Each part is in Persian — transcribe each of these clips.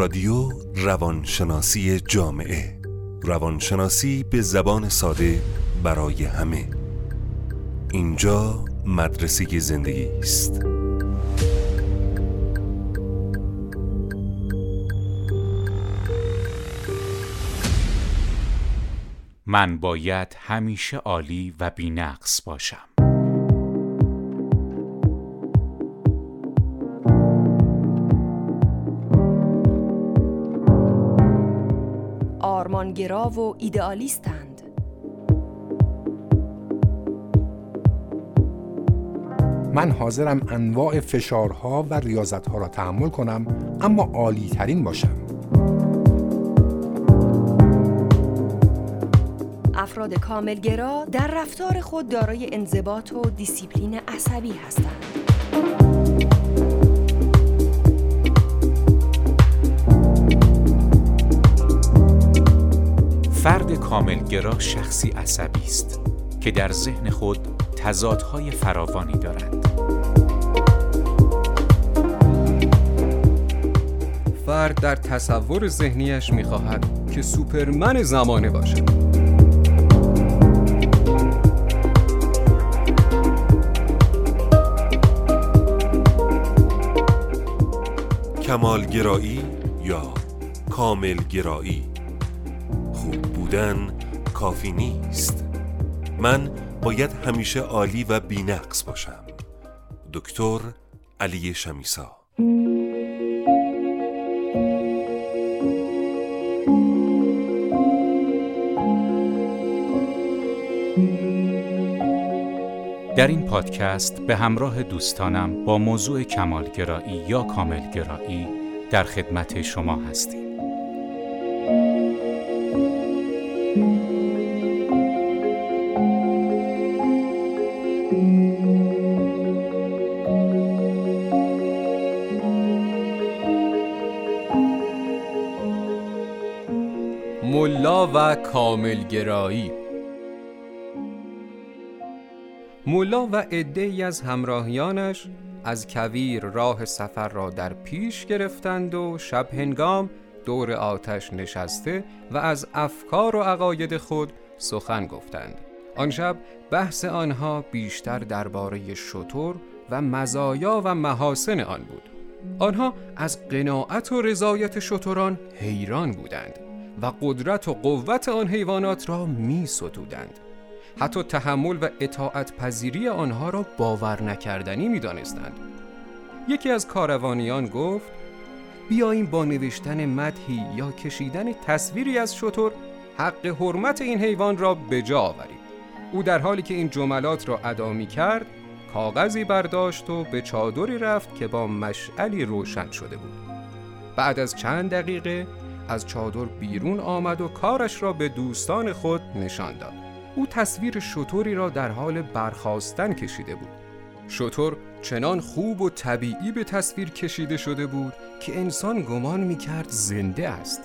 رادیو روانشناسی جامعه. روانشناسی به زبان ساده برای همه. اینجا مدرسه زندگی است. من باید همیشه عالی و بینقص باشم. آرمانگرا و ایدئالیستند. من حاضرم انواع فشارها و ریاضتها را تحمل کنم اما عالی ترین باشم. افراد کاملگرا در رفتار خود دارای انضباط و دیسیپلین عصبی هستند. کاملگرا شخصی عصبی است که در ذهن خود تضادهای فراوانی دارد فرد در تصور ذهنیش می‌خواهد که سوپرمن زمانه باشد. کمالگرایی یا کاملگرایی؟ بودن کافی نیست. من باید همیشه عالی و بینقص باشم. دکتر علی شمیسا. در این پادکست به همراه دوستانم با موضوع کمالگرایی یا کاملگرایی در خدمت شما هستیم. و کاملگرایی ملا و عدهای از همراهیانش از کویر راه سفر را در پیش گرفتند و شب هنگام دور آتش نشسته و از افکار و عقاید خود سخن گفتند. آن شب بحث آنها بیشتر درباره شطور و مزایا و محاسن آن بود. آنها از قناعت و رضایت شتران حیران بودند. و قدرت و قوت آن حیوانات را می ستودند. حتی تحمل و اطاعت پذیری آنها را باور نکردنی می دانستند. یکی از کاروانیان گفت بیاییم با نوشتن مدحی یا کشیدن تصویری از شطور حق حرمت این حیوان را به جا آوریم او در حالی که این جملات را ادا می کرد کاغذی برداشت و به چادری رفت که با مشعلی روشن شده بود بعد از چند دقیقه از چادر بیرون آمد و کارش را به دوستان خود نشان داد. او تصویر شطوری را در حال برخواستن کشیده بود. شطور چنان خوب و طبیعی به تصویر کشیده شده بود که انسان گمان می کرد زنده است.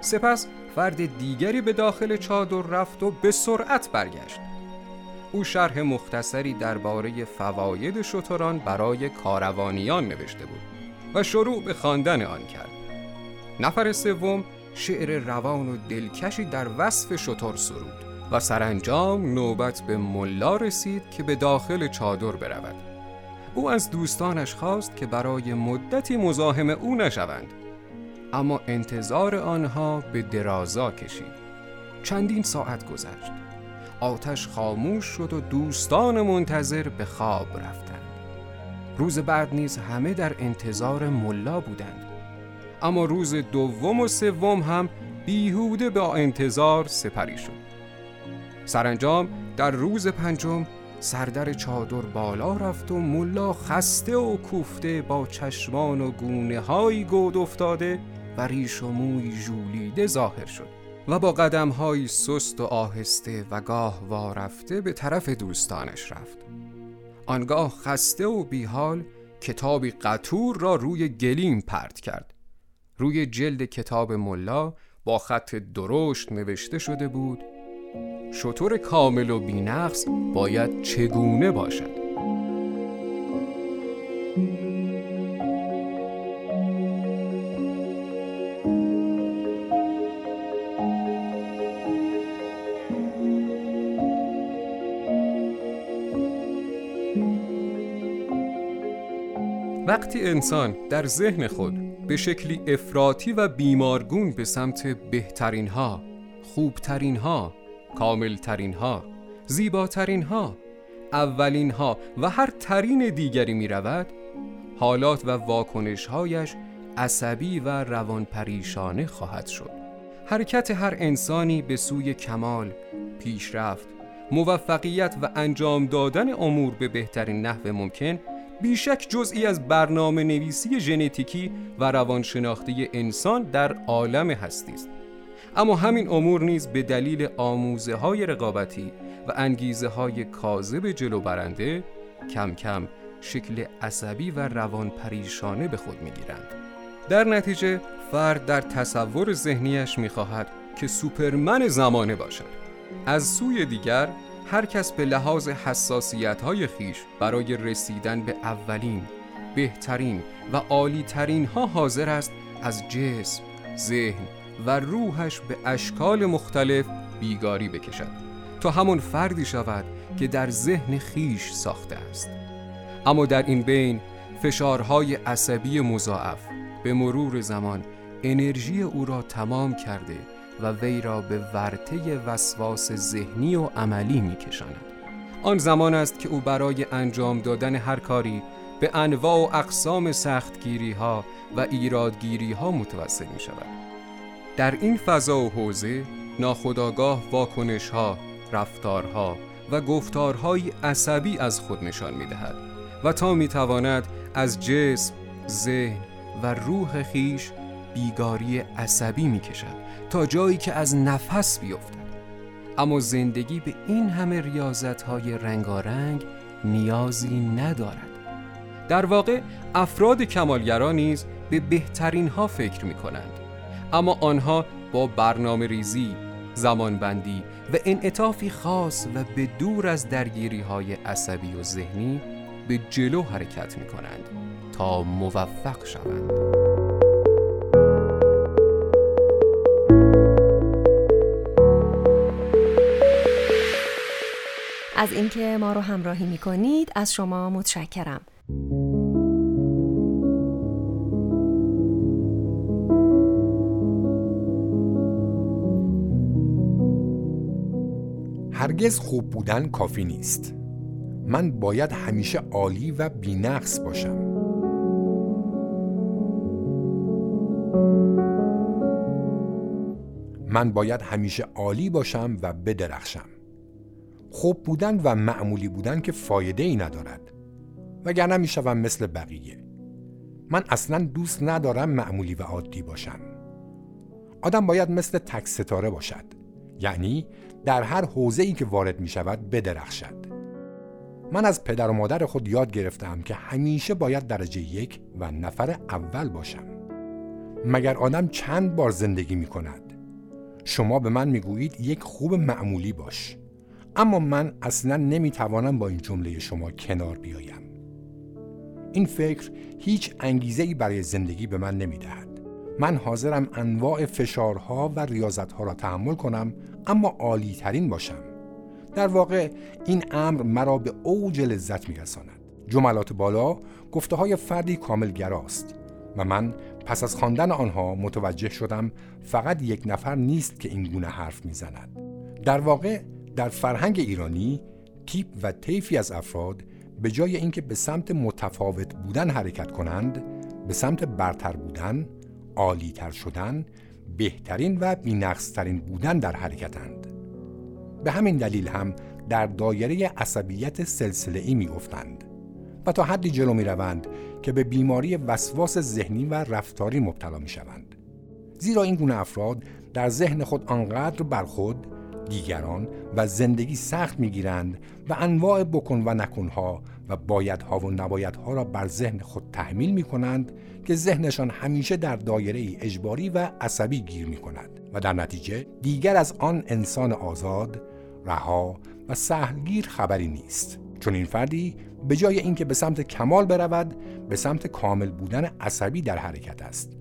سپس فرد دیگری به داخل چادر رفت و به سرعت برگشت. او شرح مختصری درباره فواید شتران برای کاروانیان نوشته بود و شروع به خواندن آن کرد. نفر سوم شعر روان و دلکشی در وصف شتر سرود و سرانجام نوبت به ملا رسید که به داخل چادر برود. او از دوستانش خواست که برای مدتی مزاحم او نشوند اما انتظار آنها به درازا کشید. چندین ساعت گذشت. آتش خاموش شد و دوستان منتظر به خواب رفتند. روز بعد نیز همه در انتظار ملا بودند. اما روز دوم و سوم هم بیهوده با انتظار سپری شد. سرانجام در روز پنجم سردر چادر بالا رفت و ملا خسته و کوفته با چشمان و گونه های گود افتاده و ریش و موی ژولیده ظاهر شد و با قدم های سست و آهسته و گاه وارفته به طرف دوستانش رفت. آنگاه خسته و بیحال کتابی قطور را روی گلیم پرت کرد. روی جلد کتاب ملا با خط درشت نوشته شده بود شطور کامل و بینقص باید چگونه باشد؟ وقتی انسان در ذهن خود به شکلی افراطی و بیمارگون به سمت بهترین ها، خوبترین ها، کاملترین ها، زیباترین ها، اولین ها و هر ترین دیگری می رود حالات و واکنشهایش عصبی و روان پریشانه خواهد شد. حرکت هر انسانی به سوی کمال، پیشرفت، موفقیت و انجام دادن امور به بهترین نحو ممکن بیشک جزئی از برنامه نویسی ژنتیکی و روانشناختی انسان در عالم هستی است اما همین امور نیز به دلیل آموزه های رقابتی و انگیزه های کاذب جلو برنده کم کم شکل عصبی و روان پریشانه به خود می گیرند. در نتیجه فرد در تصور ذهنیش می خواهد که سوپرمن زمانه باشد از سوی دیگر هر کس به لحاظ حساسیت های خیش برای رسیدن به اولین، بهترین و عالیترین ها حاضر است از جسم، ذهن و روحش به اشکال مختلف بیگاری بکشد تا همون فردی شود که در ذهن خیش ساخته است. اما در این بین فشارهای عصبی مضاعف به مرور زمان انرژی او را تمام کرده و وی را به ورطه وسواس ذهنی و عملی می کشاند. آن زمان است که او برای انجام دادن هر کاری به انواع و اقسام سختگیری ها و ایرادگیری ها متوسل می شود. در این فضا و حوزه ناخداگاه واکنش ها، رفتارها و گفتارهای عصبی از خود نشان می دهد و تا می تواند از جسم، ذهن و روح خیش بیگاری عصبی می کشد تا جایی که از نفس بیفتد. اما زندگی به این همه ریاضت های رنگارنگ نیازی ندارد. در واقع افراد کمالگرا نیز به بهترین ها فکر می کنند اما آنها با برنامه ریزی، زمانبندی و انعطافی خاص و به دور از درگیری های عصبی و ذهنی به جلو حرکت می کنند تا موفق شوند. از اینکه ما رو همراهی می کنید از شما متشکرم. هرگز خوب بودن کافی نیست. من باید همیشه عالی و بینقص باشم. من باید همیشه عالی باشم و بدرخشم. خوب بودن و معمولی بودن که فایده ای ندارد. وگرنه می شوم مثل بقیه. من اصلا دوست ندارم معمولی و عادی باشم. آدم باید مثل تک ستاره باشد. یعنی در هر حوزه ای که وارد می شود بدرخشد. من از پدر و مادر خود یاد گرفتم که همیشه باید درجه یک و نفر اول باشم. مگر آدم چند بار زندگی می کند شما به من می گویید یک خوب معمولی باش. اما من اصلا نمی‌توانم با این جمله شما کنار بیایم. این فکر هیچ انگیزه ای برای زندگی به من نمی‌دهد. من حاضرم انواع فشارها و ریاضتها را تحمل کنم اما عالی ترین باشم. در واقع این امر مرا به اوج لذت میرساند. جملات بالا گفته های فردی کاملگراست و من پس از خواندن آنها متوجه شدم فقط یک نفر نیست که این گونه حرف می‌زند. در واقع در فرهنگ ایرانی تیپ و طیفی از افراد به جای اینکه به سمت متفاوت بودن حرکت کنند به سمت برتر بودن، عالیتر شدن، بهترین و بینقصترین بودن در حرکتند. به همین دلیل هم در دایره عصبیت سلسله ای می افتند و تا حدی جلو می روند که به بیماری وسواس ذهنی و رفتاری مبتلا می شوند. زیرا این گونه افراد در ذهن خود آنقدر بر خود دیگران و زندگی سخت می‌گیرند و انواع بکن و نکنها و بایدها و نبایدها را بر ذهن خود تحمیل می کنند که ذهنشان همیشه در دایره ای اجباری و عصبی گیر می کند و در نتیجه دیگر از آن انسان آزاد، رها و سهلگیر خبری نیست. چون این فردی به جای اینکه به سمت کمال برود به سمت کامل بودن عصبی در حرکت است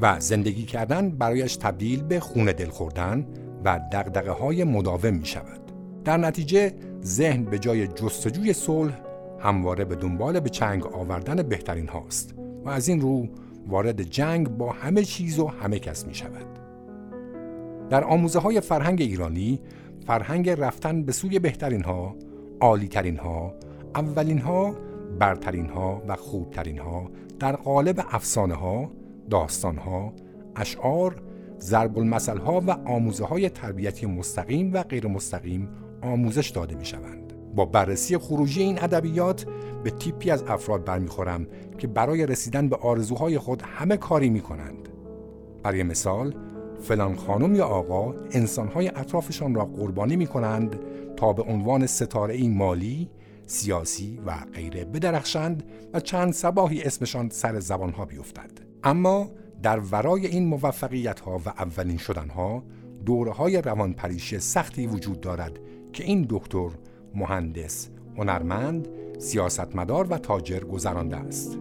و زندگی کردن برایش تبدیل به خون دل خوردن و دقدقه های مداوم می شود. در نتیجه ذهن به جای جستجوی صلح همواره به دنبال به چنگ آوردن بهترین هاست و از این رو وارد جنگ با همه چیز و همه کس می شود. در آموزه های فرهنگ ایرانی فرهنگ رفتن به سوی بهترین ها، عالی ترین ها، اولین ها، برترین ها و خوبترین ها در قالب افسانه ها، داستان ها، اشعار، ضرب المثل ها و آموزه های تربیتی مستقیم و غیر مستقیم آموزش داده می شوند. با بررسی خروجی این ادبیات به تیپی از افراد برمیخورم که برای رسیدن به آرزوهای خود همه کاری می کنند. برای مثال فلان خانم یا آقا انسانهای اطرافشان را قربانی می کنند تا به عنوان ستاره مالی، سیاسی و غیره بدرخشند و چند سباهی اسمشان سر زبانها بیفتد. اما در ورای این موفقیت ها و اولین شدن ها دوره های روانپریشی سختی وجود دارد که این دکتر، مهندس، هنرمند، سیاستمدار و تاجر گذرانده است.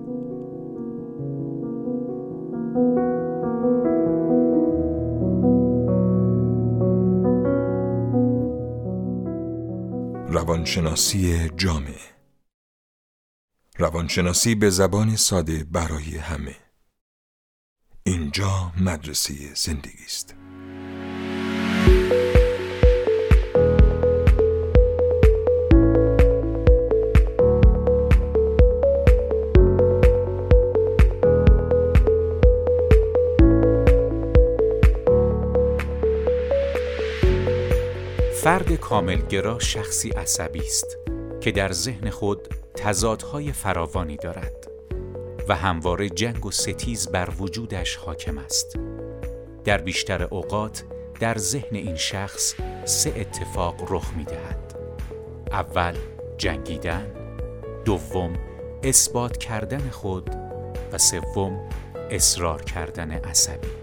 روانشناسی جامعه روانشناسی به زبان ساده برای همه اینجا مدرسه زندگی است. فرد کاملگرا شخصی عصبی است که در ذهن خود تضادهای فراوانی دارد. و همواره جنگ و ستیز بر وجودش حاکم است در بیشتر اوقات در ذهن این شخص سه اتفاق رخ می دهد. اول جنگیدن دوم اثبات کردن خود و سوم اصرار کردن عصبی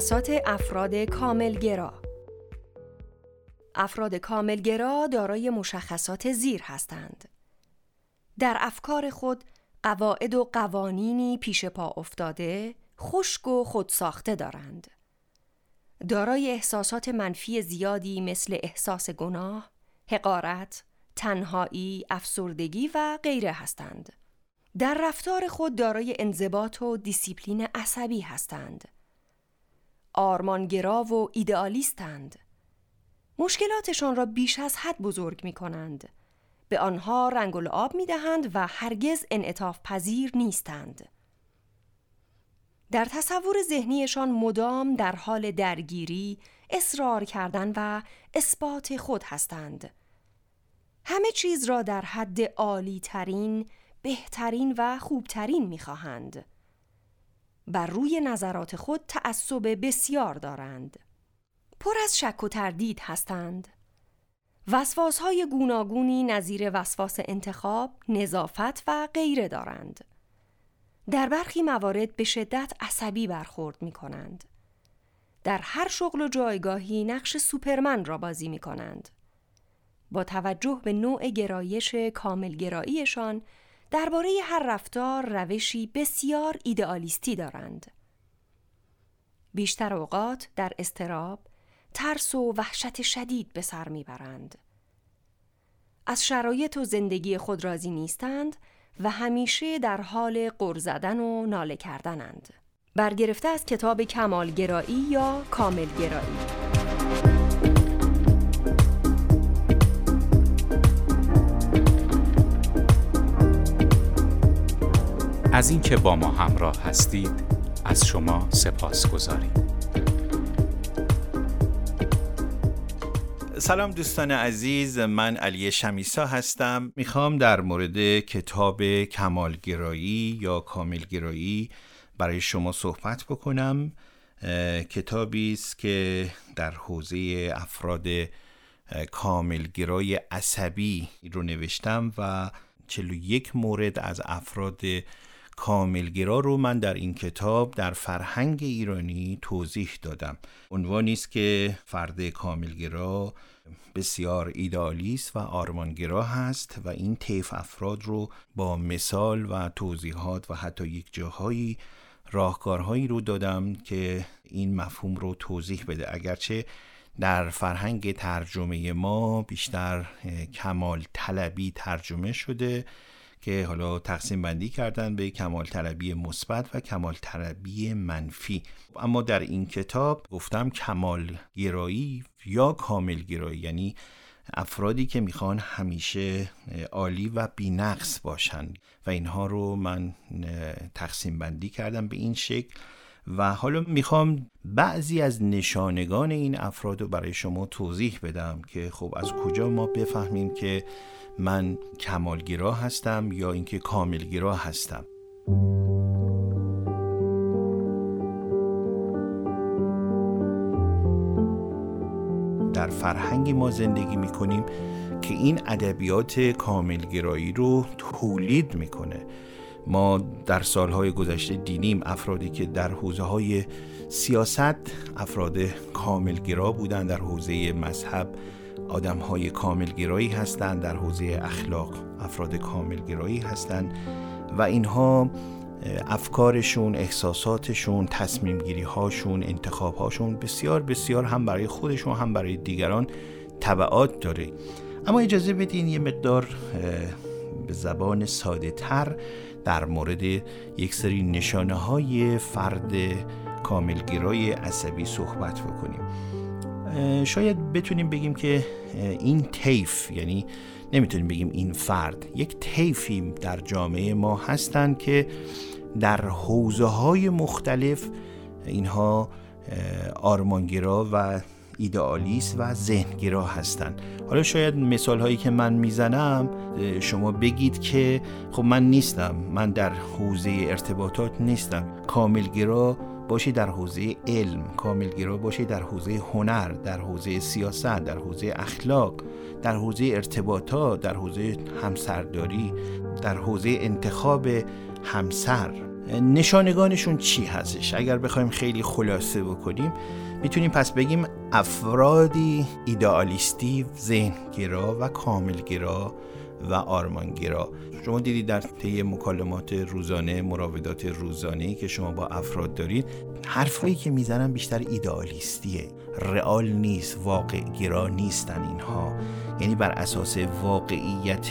مشخصات افراد کاملگرا افراد کاملگرا دارای مشخصات زیر هستند. در افکار خود قواعد و قوانینی پیش پا افتاده، خشک و خودساخته دارند. دارای احساسات منفی زیادی مثل احساس گناه، حقارت، تنهایی، افسردگی و غیره هستند. در رفتار خود دارای انضباط و دیسیپلین عصبی هستند. آرمانگرا و ایدئالیستند. مشکلاتشان را بیش از حد بزرگ می کنند. به آنها رنگ و آب می دهند و هرگز انعطاف پذیر نیستند. در تصور ذهنیشان مدام در حال درگیری، اصرار کردن و اثبات خود هستند. همه چیز را در حد عالی ترین، بهترین و خوبترین می خواهند. بر روی نظرات خود تعصب بسیار دارند. پر از شک و تردید هستند. وسواس های گوناگونی نظیر وسواس انتخاب، نظافت و غیره دارند. در برخی موارد به شدت عصبی برخورد می کنند. در هر شغل و جایگاهی نقش سوپرمن را بازی می کنند. با توجه به نوع گرایش کاملگراییشان درباره هر رفتار روشی بسیار ایدئالیستی دارند. بیشتر اوقات در استراب، ترس و وحشت شدید به سر می‌برند. از شرایط و زندگی خود راضی نیستند و همیشه در حال قر زدن و ناله کردنند. برگرفته از کتاب کمالگرایی یا کاملگرایی از اینکه با ما همراه هستید از شما سپاس گذاریم. سلام دوستان عزیز من علی شمیسا هستم می‌خوام در مورد کتاب کمالگرایی یا کاملگرایی برای شما صحبت بکنم کتابی است که در حوزه افراد کاملگرای عصبی رو نوشتم و 41 مورد از افراد کاملگرا رو من در این کتاب در فرهنگ ایرانی توضیح دادم. عنوانی است که فرد کاملگرا بسیار ایدالیست و آرمانگرا هست و این طیف افراد رو با مثال و توضیحات و حتی یک جاهایی راهکارهایی رو دادم که این مفهوم رو توضیح بده. اگرچه در فرهنگ ترجمه ما بیشتر کمال طلبی ترجمه شده که حالا تقسیم بندی کردن به کمال طلبی مثبت و کمال طلبی منفی. اما در این کتاب گفتم کمال گرایی یا کامل گرایی یعنی افرادی که می‌خوان همیشه عالی و بینقص باشن. و اینها رو من تقسیم بندی کردم به این شکل. و حالا می‌خوام بعضی از نشانگان این افراد رو برای شما توضیح بدم که خب از کجا ما بفهمیم که من کمالگرا هستم یا اینکه کاملگرا هستم؟ در فرهنگی ما زندگی می‌کنیم که این ادبیات کاملگرایی رو تولید می‌کنه. ما در سالهای گذشته دیدیم افرادی که در حوزه های سیاست افراد کاملگرا بودند در حوزه مذهب. آدم های کاملگرایی هستند در حوزه اخلاق افراد کاملگرایی هستند و اینها افکارشون احساساتشون تصمیم گیری هاشون انتخاب هاشون بسیار بسیار هم برای خودشون هم برای دیگران طبعات داره. اما اجازه بدین یه مقدار به زبان ساده تر در مورد یک سری نشانه های فرد کاملگرای عصبی صحبت بکنیم. شاید بتونیم بگیم که این تیف یعنی نمی‌تونیم بگیم این فرد یک تیفی در جامعه ما هستند که در حوزه های مختلف اینها آرمانگرا و ایدئالیست و ذهنگرا هستند. حالا شاید مثال هایی که من می‌زنم شما بگید که خب من نیستم من در حوزه ارتباطات نیستم. کاملگرا باشی در حوزه علم کاملگرا باشی در حوزه هنر در حوزه سیاست در حوزه اخلاق در حوزه ارتباطات در حوزه همسرداری در حوزه انتخاب همسر. نشانگانشون چی هستش؟ اگر بخوایم خیلی خلاصه بکنیم می‌تونیم پس بگیم افرادی ایدئالیستی ذهنگرا و کاملگرا و آرمانگرا شما دیدید در طی مکالمات روزانه مراودات روزانه که شما با افراد دارید حرفایی که می‌زنن بیشتر ایدئالیستیه. رئال نیست واقع گرا نیستن اینها. یعنی بر اساس واقعیت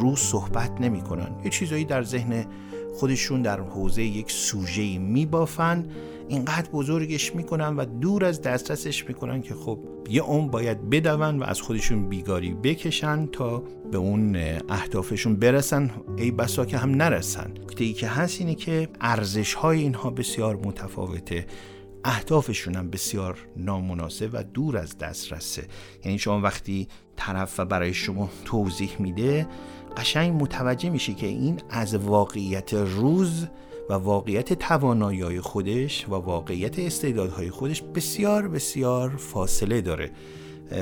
روز صحبت نمی‌کنن. یه چیزایی در ذهن خودشون در حوزه یک سوژه میبافن اینقدر بزرگش می‌کنن و دور از دسترسش می‌کنن که خب یه اون باید بدون و از خودشون بیگاری بکشن تا به اون اهدافشون برسن. ای بسا که هم نرسن. نکته ای که هست اینه که ارزش های اینها بسیار متفاوته. اهدافشون هم بسیار نامناسب و دور از دسترسه. یعنی شما وقتی طرف و برای شما توضیح میده قشنگ متوجه میشه که این از واقعیت روز و واقعیت توانایی خودش و واقعیت استعدادهای خودش بسیار بسیار فاصله داره.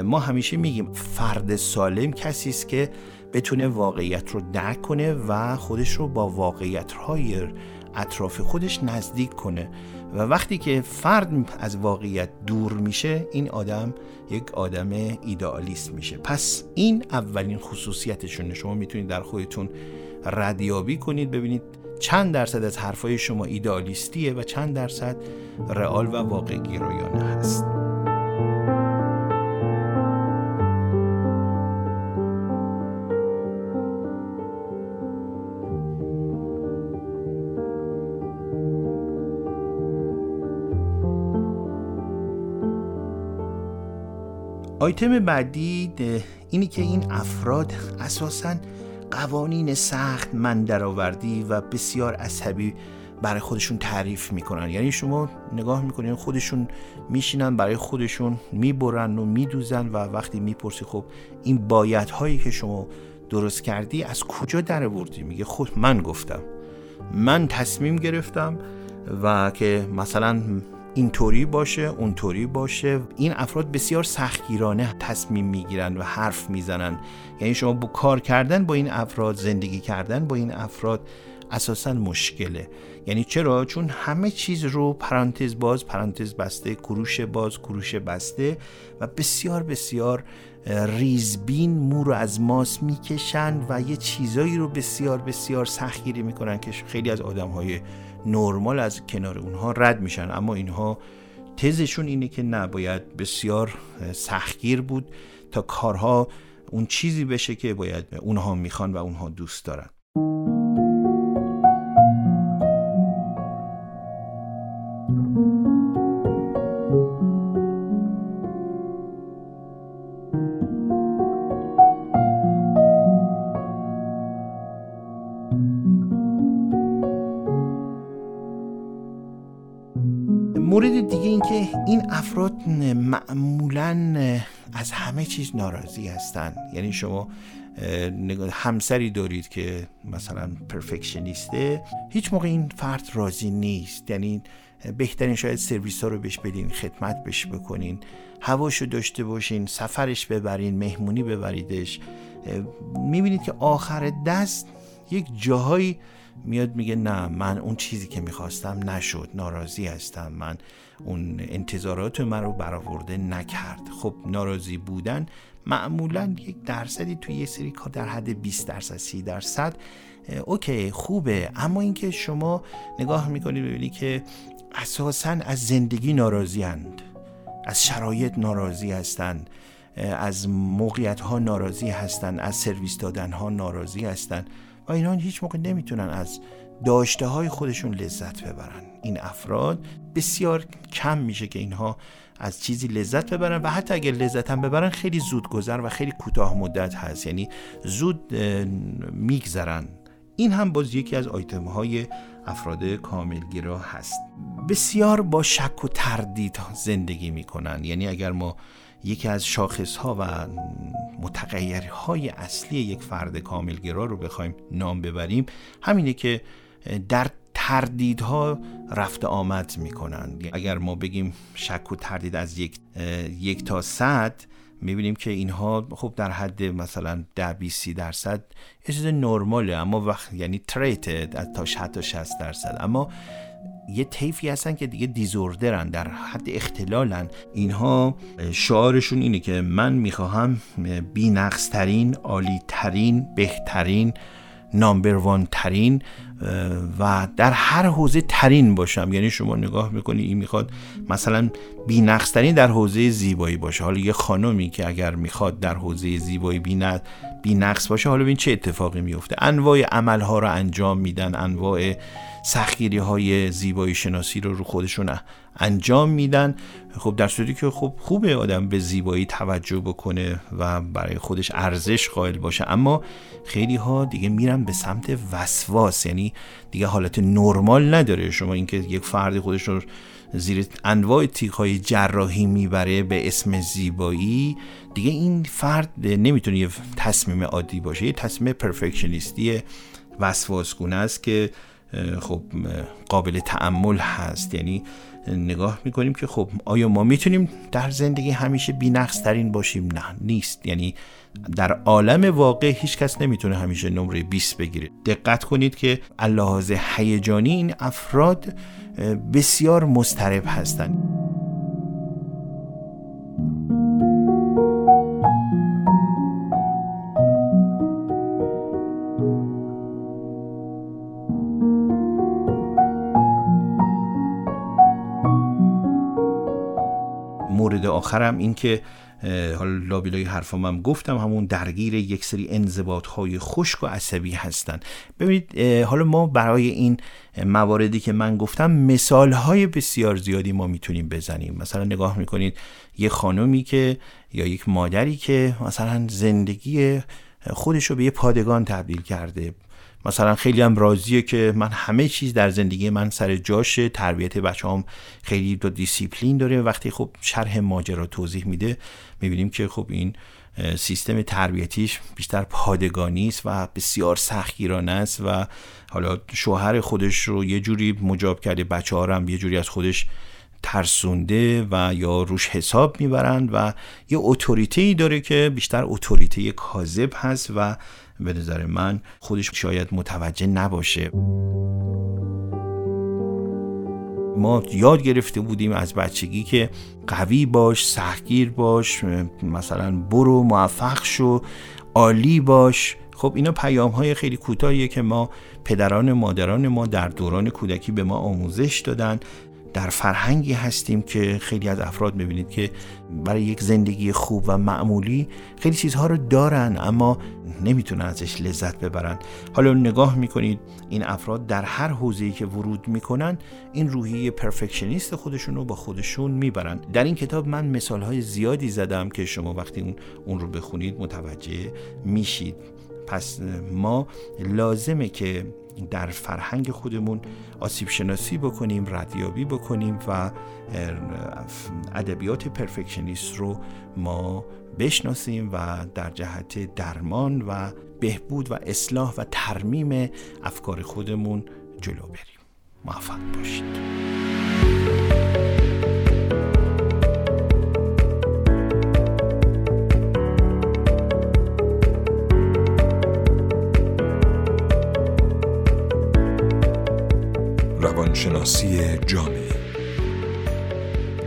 ما همیشه میگیم فرد سالم کسی است که بتونه واقعیت رو درک کنه و خودش رو با واقعیت های اطراف خودش نزدیک کنه. و وقتی که فرد از واقعیت دور میشه این آدم یک آدم ایدئالیست میشه. پس این اولین خصوصیتشونه. شما می‌تونید در خودتون ردیابی کنید ببینید چند درصد از حرفای شما ایدئالیستیه و چند درصد رئال و واقع گرایانه هست. آیتم بعدی اینی که این افراد اساساً قوانین سخت من درآوردی و بسیار عصبی برای خودشون تعریف می‌کنن. یعنی شما نگاه می‌کنین خودشون میشینن برای خودشون می‌برن و میدوزن و وقتی می‌پرسی خب این باید هایی که شما درست کردی از کجا در بردی میگه خود من گفتم. من تصمیم گرفتم و که مثلا اینطوری باشه اونطوری باشه. این افراد بسیار سختگیرانه تصمیم می‌گیرن و حرف می‌زنن. یعنی شما با کار کردن با این افراد زندگی کردن با این افراد اساسا مشکله. یعنی چرا؟ چون همه چیز رو پرانتز باز پرانتز بسته کروش باز کروش بسته و بسیار بسیار ریزبین مو رو از ماس می‌کشند و یه چیزایی رو بسیار بسیار سختگیری می‌کنن که خیلی از آدم های نرمال از کنار اونها رد میشن. اما اینها تزشون اینه که نباید بسیار سختگیر بود تا کارها اون چیزی بشه که باید اونها می‌خوان و اونها دوست دارن. مورد دیگه این که این افراد معمولا از همه چیز ناراضی هستن. یعنی شما همسری دارید که مثلا پرفکشنیسته هیچ موقع این فرد راضی نیست. یعنی بهترین شاید سرویس ها رو بهش بدین خدمت بهش بکنین هواشو داشته باشین سفرش ببرین مهمونی ببریدش. می‌بینید که آخر دست یک جاهایی میاد میگه نه من اون چیزی که می‌خواستم نشد ناراضی هستم. من اون انتظارات من رو برآورده نکرد. خب ناراضی بودن معمولا یک درصدی توی یه سری کار در حد 20 درصد 30 درصد اوکی خوبه. اما اینکه شما نگاه می‌کنید ببینید که اساسا از زندگی ناراضی هند. از شرایط ناراضی هستند از موقعیت ها ناراضی هستند از سرویس دادن ها ناراضی هستند. و اینا هیچ موقع نمی‌تونن از داشته های خودشون لذت ببرن. این افراد بسیار کم میشه که اینها از چیزی لذت ببرن و حتی اگر لذت هم ببرن خیلی زود گذر و خیلی کوتاه مدت هست. یعنی زود میگذرن. این هم باز یکی از آیتم های افراد کاملگیرا هست. بسیار با شک و تردید زندگی می‌کنن. یعنی اگر ما یکی از شاخص ها و متغیرهای اصلی یک فرد کاملگرا رو بخوایم نام ببریم همینه که در تردیدها رفت آمد می‌کنن اگر ما بگیم شک و تردید از یک, یک تا صد می‌بینیم که اینها خب در حد مثلا ده 20 درصد یه چیز نرماله اما وقت یعنی تریتد تا حتی 60 درصد. اما یه طیفی هستن که دیگه دیزوردرن در حد اختلالن. اینها شعارشون اینه که من می‌خواهم بی ترین عالی ترین بهترین نامبر ترین و در هر حوزه ترین باشم. یعنی شما نگاه می‌کنی این می‌خواد مثلا بی ترین در حوزه زیبایی باشه. حالا یه خانمی که اگر می‌خواد در حوزه زیبایی بی نقص باشه حالا ببین چه اتفاقی میفته انواع عملها رو انجام میدن انواع سختگیری های زیبایی شناسی رو رو خودشون انجام میدن. خب در صورتی که خب خوبه آدم به زیبایی توجه بکنه و برای خودش ارزش قائل باشه. اما خیلی ها دیگه میرن به سمت وسواس. یعنی دیگه حالت نرمال نداره. شما اینکه یک فردی خودش رو زیر انواع تیک های جراحی می‌بره به اسم زیبایی دیگه این فرد نمی‌تونه یه تصمیم عادی باشه. یه تصمیم پرفکشنیستی وسواسگونه است که خب قابل تعمل هست. یعنی نگاه می‌کنیم که خب آیا ما می‌تونیم در زندگی همیشه بینقص ترین باشیم؟ نه نیست. یعنی در عالم واقع هیچ کس نمی‌تونه همیشه نمره 20 بگیره. دقت کنید که اللحاظ هیجانی این افراد بسیار مسترب هستند. آخرم این که حالا لابیلای حرفام هم گفتم همون درگیر یک سری انضباط های خشک و عصبی هستن. ببینید حالا ما برای این مواردی که من گفتم مثال های بسیار زیادی ما می‌تونیم بزنیم. مثلا نگاه می‌کنید یه خانومی که یا یک مادری که مثلا زندگی خودش رو به یه پادگان تبدیل کرده. مثلا خیلی هم راضیه که من همه چیز در زندگی من سر جاشه. تربیت بچه هم خیلی دو دیسیپلین داره. وقتی خب شرح ماجرا توضیح میده می‌بینیم که خب این سیستم تربیتیش بیشتر پادگانی است و بسیار سختگیرانه است و حالا شوهر خودش رو یه جوری مجاب کرده بچه ها هم یه جوری از خودش ترسونده و یا روش حساب می‌برند و یه اتوریته داره که بیشتر اتوریته کاذب هست و به نظر من خودش شاید متوجه نباشه. ما یاد گرفته بودیم از بچگی که قوی باش سختگیر باش مثلا برو موفق شو عالی باش. خب اینا پیام های خیلی کوتاهیه که ما پدران مادران ما در دوران کودکی به ما آموزش دادن. در فرهنگی هستیم که خیلی از افراد می‌بینید که برای یک زندگی خوب و معمولی خیلی چیزها رو دارن اما نمی‌تونن ازش لذت ببرن. حالا نگاه می‌کنید این افراد در هر حوزه‌ای که ورود می‌کنن این روحیه پرفکشنیست خودشون رو با خودشون می‌برن. در این کتاب من مثالهای زیادی زدم که شما وقتی اون, رو بخونید متوجه میشید. پس ما لازمه که در فرهنگ خودمون آسیب شناسی بکنیم ردیابی بکنیم و ادبیات پرفکشنیست رو ما بشناسیم و در جهت درمان و بهبود و اصلاح و ترمیم افکار خودمون جلو بریم. موفق باشید. روانشناسی جامعه.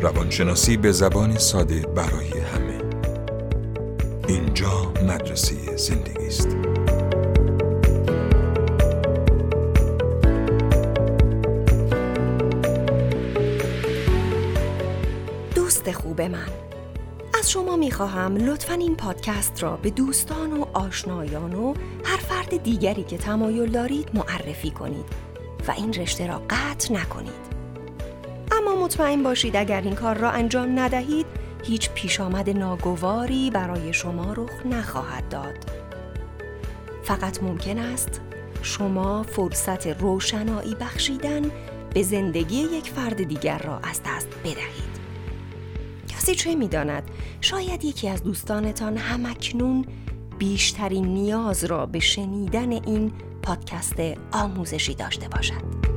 روانشناسی به زبان ساده برای همه. اینجا مدرسه زندگی است. دوست خوب من از شما می‌خواهم لطفا این پادکست را به دوستان و آشنایان و هر فرد دیگری که تمایل دارید معرفی کنید. و این رشته را قطع نکنید. اما مطمئن باشید اگر این کار را انجام ندهید هیچ پیش آمد ناگواری برای شما رخ نخواهد داد. فقط ممکن است شما فرصت روشنایی بخشیدن به زندگی یک فرد دیگر را از دست بدهید. کسی چه می‌داند شاید یکی از دوستانتان همکنون بیشترین نیاز را به شنیدن این پادکست آموزشی داشته باشد.